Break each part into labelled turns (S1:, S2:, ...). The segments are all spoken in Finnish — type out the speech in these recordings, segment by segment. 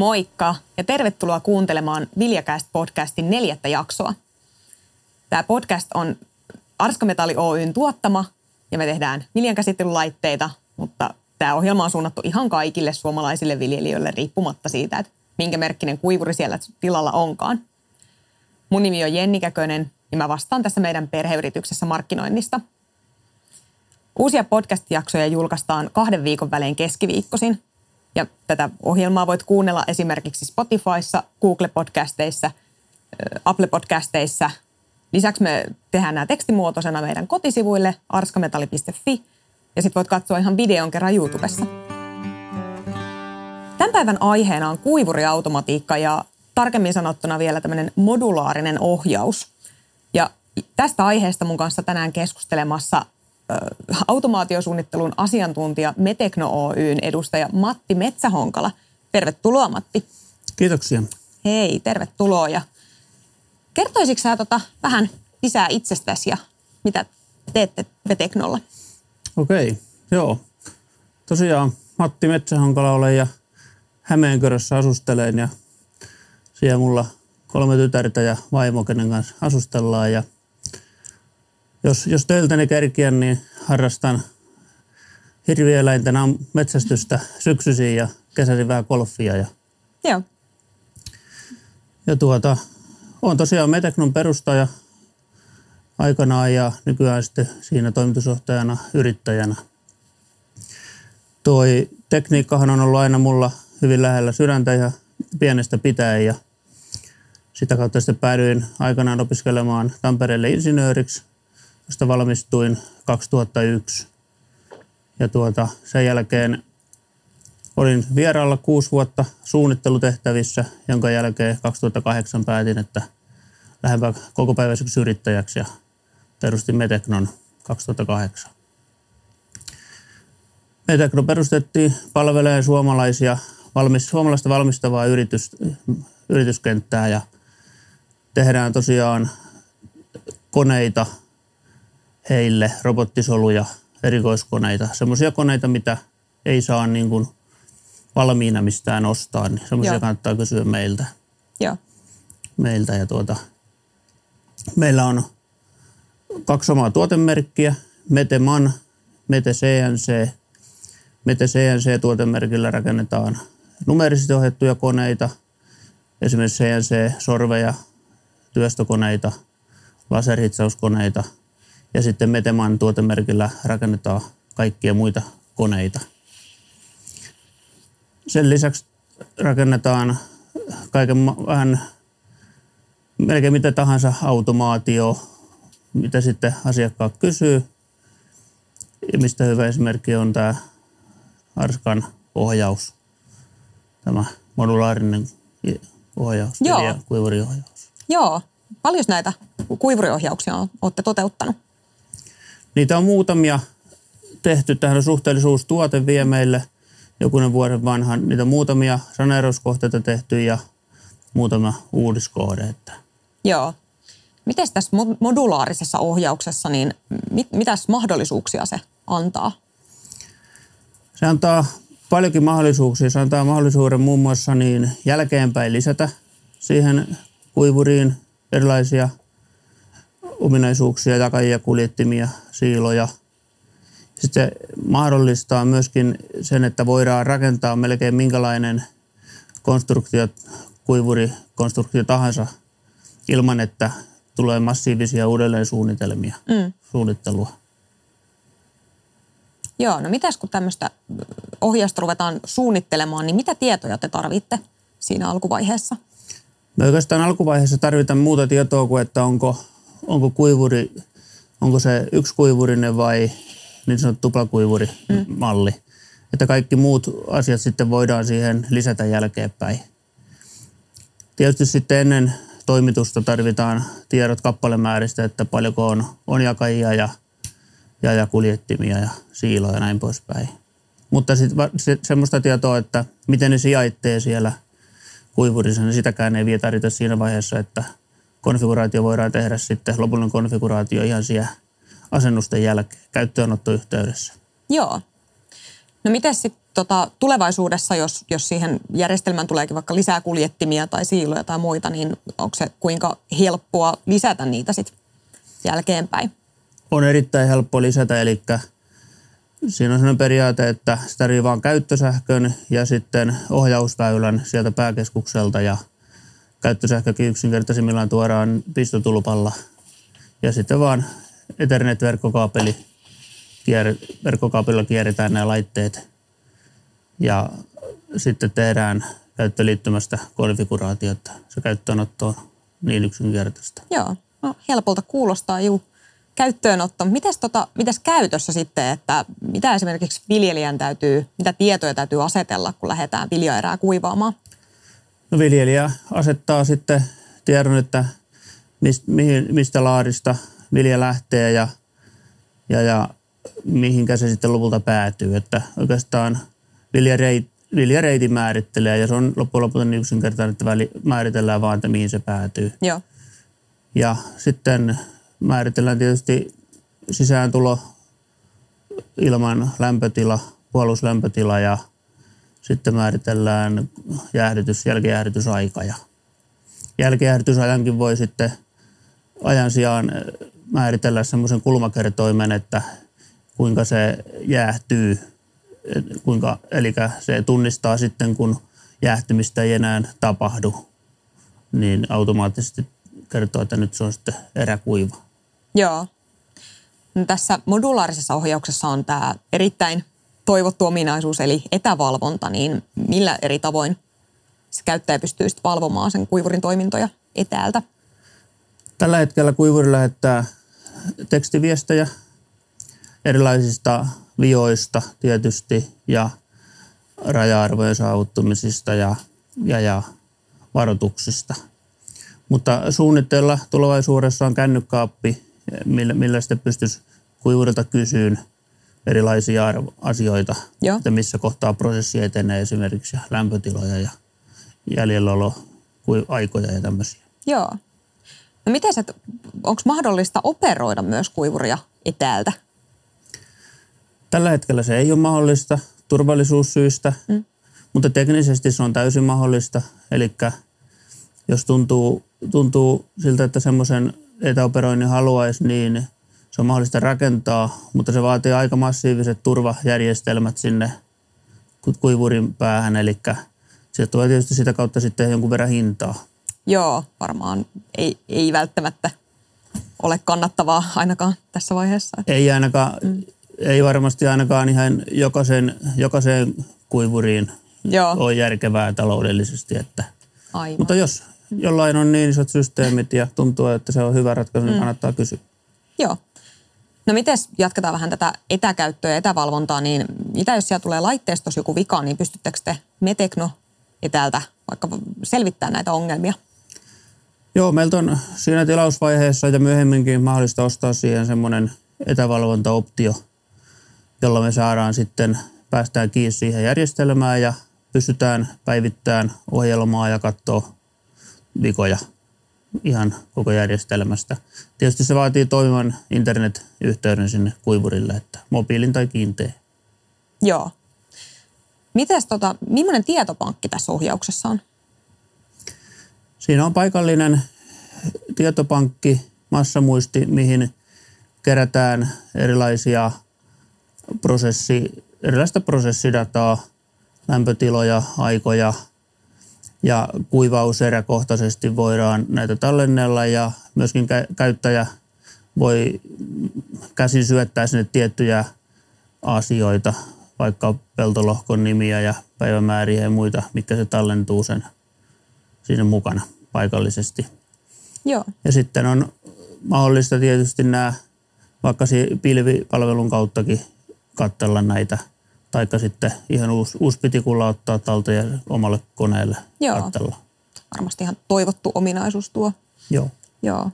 S1: Moikka ja tervetuloa kuuntelemaan Viljakäst podcastin neljättä jaksoa. Tämä podcast on Arskametalli Oyn tuottama ja me tehdään viljankäsittelylaitteita, mutta tämä ohjelma on suunnattu ihan kaikille suomalaisille viljelijöille riippumatta siitä, että minkä merkkinen kuivuri siellä tilalla onkaan. Mun nimi on Jenni Käkönen ja mä vastaan tässä meidän perheyrityksessä markkinoinnista. Uusia podcast-jaksoja julkaistaan kahden viikon välein keskiviikkosin – ja tätä ohjelmaa voit kuunnella esimerkiksi Spotifyssa, Google-podcasteissa, Apple-podcasteissa. Lisäksi me tehdään nämä tekstimuotoisena meidän kotisivuille arskametalli.fi ja sitten voit katsoa ihan videon kerran YouTubessa. Tämän päivän aiheena on kuivuriautomatiikka ja tarkemmin sanottuna vielä tämmöinen modulaarinen ohjaus. Ja tästä aiheesta mun kanssa tänään keskustelemassa automaatiosuunnittelun asiantuntija Metekno Oyn edustaja Matti Metsähonkala. Tervetuloa Matti.
S2: Kiitoksia.
S1: Hei, tervetuloa. Ja kertoisitko sä tota vähän lisää itsestäsi ja mitä teette Meteknolla?
S2: Okei, joo. Tosiaan Matti Metsähonkala olen ja Hämeenkyrössä asustelen ja siellä mulla kolme tytärtä ja vaimo, kenen kanssa asustellaan ja – jos, jos töiltäni kerkiä, niin harrastan hirvieläinten metsästystä syksyisin ja kesäisin vähän golfia. Ja,
S1: Joo.
S2: ja tuota, on tosiaan Meteknon perustaja aikanaan ja nykyään sitten siinä toimitusjohtajana, yrittäjänä. Toi tekniikkahan on ollut aina mulla hyvin lähellä sydäntä ja pienestä pitäen ja sitä kautta sitten päädyin aikanaan opiskelemaan Tampereelle insinööriksi josta valmistuin 2001. Ja tuota, sen jälkeen olin vieraalla kuusi vuotta suunnittelutehtävissä, jonka jälkeen 2008 päätin, että lähdenpä kokopäiväiseksi yrittäjäksi ja perustin Meteknon 2008. Metekno perustettiin palvelee suomalaisia, valmis, suomalaista valmistavaa yritys, yrityskenttää ja tehdään tosiaan koneita – heille robottisoluja, erikoiskoneita, semmoisia koneita, mitä ei saa niin kuin valmiina mistään ostaa, niin semmoisia kannattaa kysyä meiltä.
S1: Joo.
S2: Meiltä ja tuota, meillä on kaksi omaa tuotemerkkiä, Meteman, Mete CNC. Mete CNC-tuotemerkillä rakennetaan numerisesti ohjattuja koneita, esimerkiksi CNC-sorveja, työstökoneita, laserhitsauskoneita – ja sitten Meteman tuotemerkillä rakennetaan kaikkia muita koneita. Sen lisäksi rakennetaan kaiken vähän melkein mitä tahansa automaatio, mitä sitten asiakkaat kysyy. Ja mistä hyvä esimerkki on tämä Arskan ohjaus, tämä modulaarinen ohjaus,
S1: Joo.
S2: kuivoriohjaus.
S1: Joo. Paljon näitä kuivoriohjauksia olette toteuttanut?
S2: Niitä on muutamia tehty. Tähän suhteellisuustuote vie meille jokunen vuoden vanhan. Niitä on muutamia saneerauskohteita tehty ja muutama uudiskohde. Että.
S1: Joo. Miten tässä modulaarisessa ohjauksessa, niin mit, mitäs mahdollisuuksia se antaa?
S2: Se antaa paljonkin mahdollisuuksia. Se antaa mahdollisuuden muun muassa niin jälkeenpäin lisätä siihen kuivuriin erilaisia ominaisuuksia, jakajia, kuljettimia, siiloja. Sitten se mahdollistaa myöskin sen, että voidaan rakentaa melkein minkälainen konstruktio, kuivurikonstruktio tahansa ilman, että tulee massiivisia uudelleensuunnitelmia, mm. suunnittelua.
S1: Joo, no mitäs kun tämmöistä ohjausta ruvetaan suunnittelemaan, niin mitä tietoja te tarvitte siinä alkuvaiheessa?
S2: Me oikeastaan alkuvaiheessa tarvitaan muuta tietoa kuin, että onko onko kuivuri, onko se yksi kuivurinen vai niin sanottu tuplakuivurimalli. Mm. Että kaikki muut asiat sitten voidaan siihen lisätä jälkeenpäin. Tietysti sitten ennen toimitusta tarvitaan tiedot kappalemääristä, että paljonko on, on jakajia ja, ja, ja kuljettimia ja siiloja ja näin poispäin. Mutta sitten se, semmoista tietoa, että miten ne sijaittee siellä kuivurissa, niin sitäkään ei vielä tarvita siinä vaiheessa, että – konfiguraatio voidaan tehdä sitten, lopullinen konfiguraatio ihan siellä asennusten jälkeen käyttöönottoyhteydessä.
S1: Joo. No miten sitten tota, tulevaisuudessa, jos, jos siihen järjestelmään tuleekin vaikka lisää kuljettimia tai siiloja tai muita, niin onko se kuinka helppoa lisätä niitä sitten jälkeenpäin?
S2: On erittäin helppo lisätä, eli siinä on sellainen periaate, että sitä vaan käyttösähkön ja sitten ohjausväylän sieltä pääkeskukselta ja käyttösähkökin yksinkertaisimmillaan tuodaan pistotulpalla ja sitten vaan Ethernet-verkkokaapeli, kier, verkkokaapelilla kierretään nämä laitteet ja sitten tehdään käyttöliittymästä konfiguraatiota. Se käyttöönotto on niin yksinkertaista.
S1: Joo, no, helpolta kuulostaa juu käyttöönotto. Mites, tota, mites käytössä sitten, että mitä esimerkiksi viljelijän täytyy, mitä tietoja täytyy asetella, kun lähdetään viljaerää kuivaamaan?
S2: No viljelijä asettaa sitten tiedon, että mistä laarista vilja lähtee ja, ja, ja mihinkä se sitten lopulta päätyy. Että oikeastaan viljareit, viljareiti määrittelee ja se on loppujen lopuksi niin yksinkertainen, että väli, määritellään vaan, että mihin se päätyy.
S1: Joo.
S2: Ja sitten määritellään tietysti sisääntulo, ilman lämpötila, puoluslämpötila ja sitten määritellään jäähdytys, jälkijäähdytysaika. Ja jälkijäähdytysajankin voi sitten ajan sijaan määritellä semmoisen kulmakertoimen, että kuinka se jäähtyy, kuinka, eli se tunnistaa sitten, kun jäähtymistä ei enää tapahdu, niin automaattisesti kertoo, että nyt se on sitten eräkuiva.
S1: Joo. No tässä modulaarisessa ohjauksessa on tämä erittäin toivottu ominaisuus, eli etävalvonta, niin millä eri tavoin se käyttäjä pystyy sitten valvomaan sen kuivurin toimintoja etäältä?
S2: Tällä hetkellä kuivuri lähettää tekstiviestejä erilaisista vioista tietysti ja raja-arvojen saavuttumisista ja, ja, ja varoituksista. Mutta suunnitteilla tulevaisuudessa on kännykkaappi, millä, millä sitten pystyisi kuivurilta kysyyn erilaisia asioita, Joo. että missä kohtaa prosessi etenee esimerkiksi lämpötiloja ja jäljelläolo aikoja ja tämmöisiä.
S1: Joo. No miten se, onko mahdollista operoida myös kuivuria etäältä?
S2: Tällä hetkellä se ei ole mahdollista turvallisuussyistä, mm. mutta teknisesti se on täysin mahdollista. Eli jos tuntuu, tuntuu siltä, että semmoisen etäoperoinnin haluaisi, niin se on mahdollista rakentaa, mutta se vaatii aika massiiviset turvajärjestelmät sinne kuivurin päähän, eli se tulee tietysti sitä kautta sitten jonkun verran hintaa.
S1: Joo, varmaan ei, ei välttämättä ole kannattavaa ainakaan tässä vaiheessa.
S2: Ei ainakaan, mm. ei varmasti ainakaan ihan jokaisen, jokaiseen kuivuriin Joo. ole järkevää taloudellisesti. Että.
S1: Aivan.
S2: Mutta jos jollain on niin isot systeemit ja tuntuu, että se on hyvä ratkaisu, niin mm. kannattaa kysyä.
S1: Joo. No miten jatketaan vähän tätä etäkäyttöä ja etävalvontaa, niin mitä jos siellä tulee laitteistossa joku vika, niin pystyttekö te Metekno etäältä vaikka selvittää näitä ongelmia?
S2: Joo, meiltä on siinä tilausvaiheessa ja myöhemminkin mahdollista ostaa siihen semmoinen etävalvontaoptio, jolla me saadaan sitten, päästään kiinni siihen järjestelmään ja pystytään päivittämään ohjelmaa ja katsoa vikoja ihan koko järjestelmästä. Tietysti se vaatii toimivan internetyhteyden sinne kuivurille, että mobiilin tai kiinteä.
S1: Joo. Mites tota, millainen tietopankki tässä ohjauksessa on?
S2: Siinä on paikallinen tietopankki, massamuisti, mihin kerätään erilaisia prosessi, erilaista prosessidataa, lämpötiloja, aikoja ja kuivauseräkohtaisesti voidaan näitä tallennella ja myöskin käyttäjä voi käsin syöttää sinne tiettyjä asioita, vaikka peltolohkon nimiä ja päivämääriä ja muita, mitkä se tallentuu sen siinä mukana paikallisesti.
S1: Joo.
S2: Ja sitten on mahdollista tietysti nämä vaikka pilvipalvelun kauttakin katsella näitä, taikka sitten ihan uusi, uusi pitikulla ottaa talteen ja omalle koneelle Joo. katsella.
S1: Varmasti ihan toivottu ominaisuus tuo.
S2: Joo.
S1: Joo.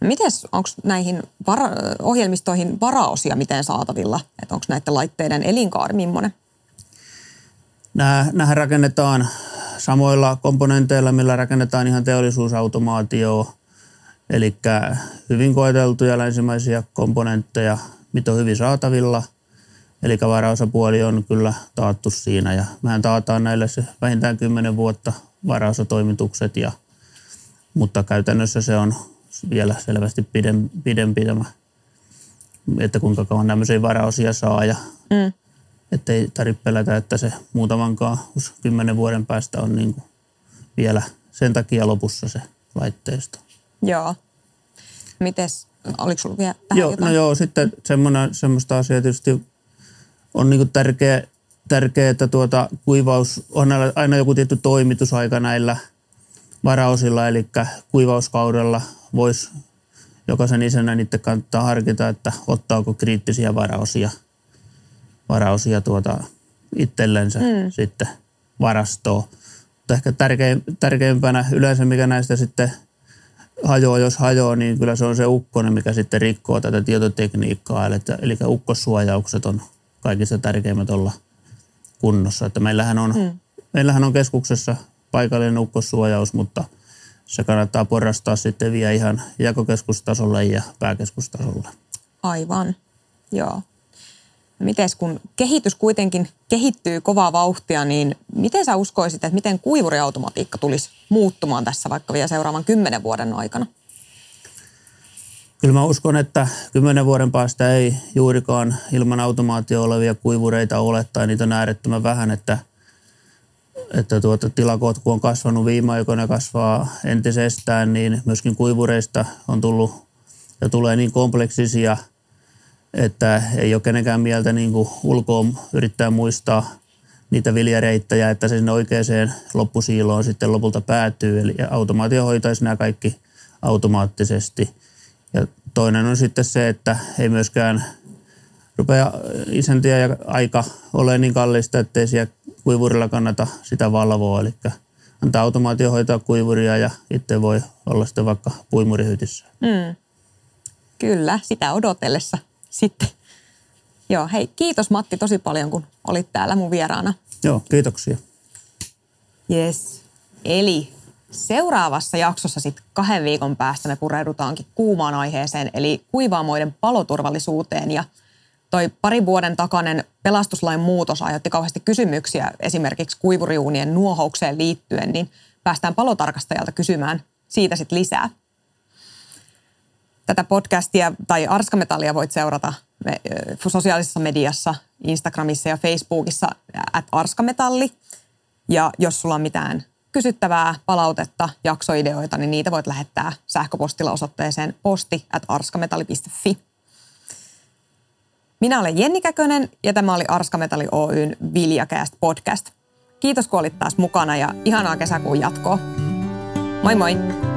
S1: Mites, onko näihin vara- ohjelmistoihin varaosia miten saatavilla? Onko näiden laitteiden elinkaari millainen?
S2: Nämä, nämähän rakennetaan samoilla komponenteilla, millä rakennetaan ihan teollisuusautomaatioa, eli hyvin koeteltuja länsimaisia komponentteja, mitä on hyvin saatavilla. Eli varaosapuoli on kyllä taattu siinä ja mehän taataan näille se vähintään 10 vuotta varaosatoimitukset, ja, mutta käytännössä se on vielä selvästi pidempi tämä, että kuinka kauan tämmöisiä varaosia saa ja mm. ettei tarvitse pelätä, että se muutamankaan kymmenen vuoden päästä on niin kuin vielä sen takia lopussa se laitteisto.
S1: Joo. Mites, oliko sulla vielä tähän
S2: joo, no jotain? No joo, sitten semmoista asiaa tietysti on niin tärkeä, tärkeä, että tuota, kuivaus on aina joku tietty toimitusaika näillä varaosilla, eli kuivauskaudella voisi jokaisen isänä niitä kannattaa harkita, että ottaako kriittisiä varaosia, varaosia tuota itsellensä mm. sitten varastoon. Mutta ehkä tärkein, tärkeimpänä yleensä, mikä näistä sitten hajoaa, jos hajoaa, niin kyllä se on se ukkonen, mikä sitten rikkoo tätä tietotekniikkaa. Eli, eli ukkosuojaukset on kaikista tärkeimmät olla kunnossa. Että meillähän, on, mm. meillähän on keskuksessa paikallinen ukkosuojaus, mutta se kannattaa porrastaa sitten vielä ihan jakokeskustasolle ja pääkeskustasolle.
S1: Aivan, joo. Miten kun kehitys kuitenkin kehittyy kovaa vauhtia, niin miten sä uskoisit, että miten kuivuriautomatiikka tulisi muuttumaan tässä vaikka vielä seuraavan kymmenen vuoden aikana?
S2: Kyllä mä uskon, että kymmenen vuoden päästä ei juurikaan ilman automaatio olevia kuivureita ole, tai niitä on äärettömän vähän, että, että tuota, tilakoot kun on kasvanut viime aikoina kasvaa entisestään, niin myöskin kuivureista on tullut ja tulee niin kompleksisia, että ei ole kenenkään mieltä niin kuin ulkoon yrittää muistaa niitä viljareittäjä, että se sinne oikeaan loppusiiloon sitten lopulta päätyy. Eli automaatio hoitaisi nämä kaikki automaattisesti – ja toinen on sitten se, että ei myöskään rupea isäntiä ja aika ole niin kallista, ettei siellä kuivurilla kannata sitä valvoa. Eli antaa automaatio hoitaa kuivuria ja itse voi olla sitten vaikka puimurihytissä. Mm.
S1: Kyllä, sitä odotellessa sitten. Joo, hei kiitos Matti tosi paljon, kun olit täällä mun vieraana.
S2: Joo, kiitoksia.
S1: Yes. Eli Seuraavassa jaksossa sitten kahden viikon päästä me pureudutaankin kuumaan aiheeseen, eli kuivaamoiden paloturvallisuuteen. Ja toi pari vuoden takainen pelastuslain muutos aiheutti kauheasti kysymyksiä esimerkiksi kuivuriuunien nuohoukseen liittyen, niin päästään palotarkastajalta kysymään siitä sitten lisää. Tätä podcastia tai Arskametallia voit seurata sosiaalisessa mediassa, Instagramissa ja Facebookissa at Arskametalli. Ja jos sulla on mitään kysyttävää palautetta, jaksoideoita, niin niitä voit lähettää sähköpostilla osoitteeseen posti arskametalli.fi. Minä olen Jenni Käkönen ja tämä oli Arskametalli Oyn Viljakääst podcast. Kiitos kun olit taas mukana ja ihanaa kesäkuun jatkoa. Moi moi!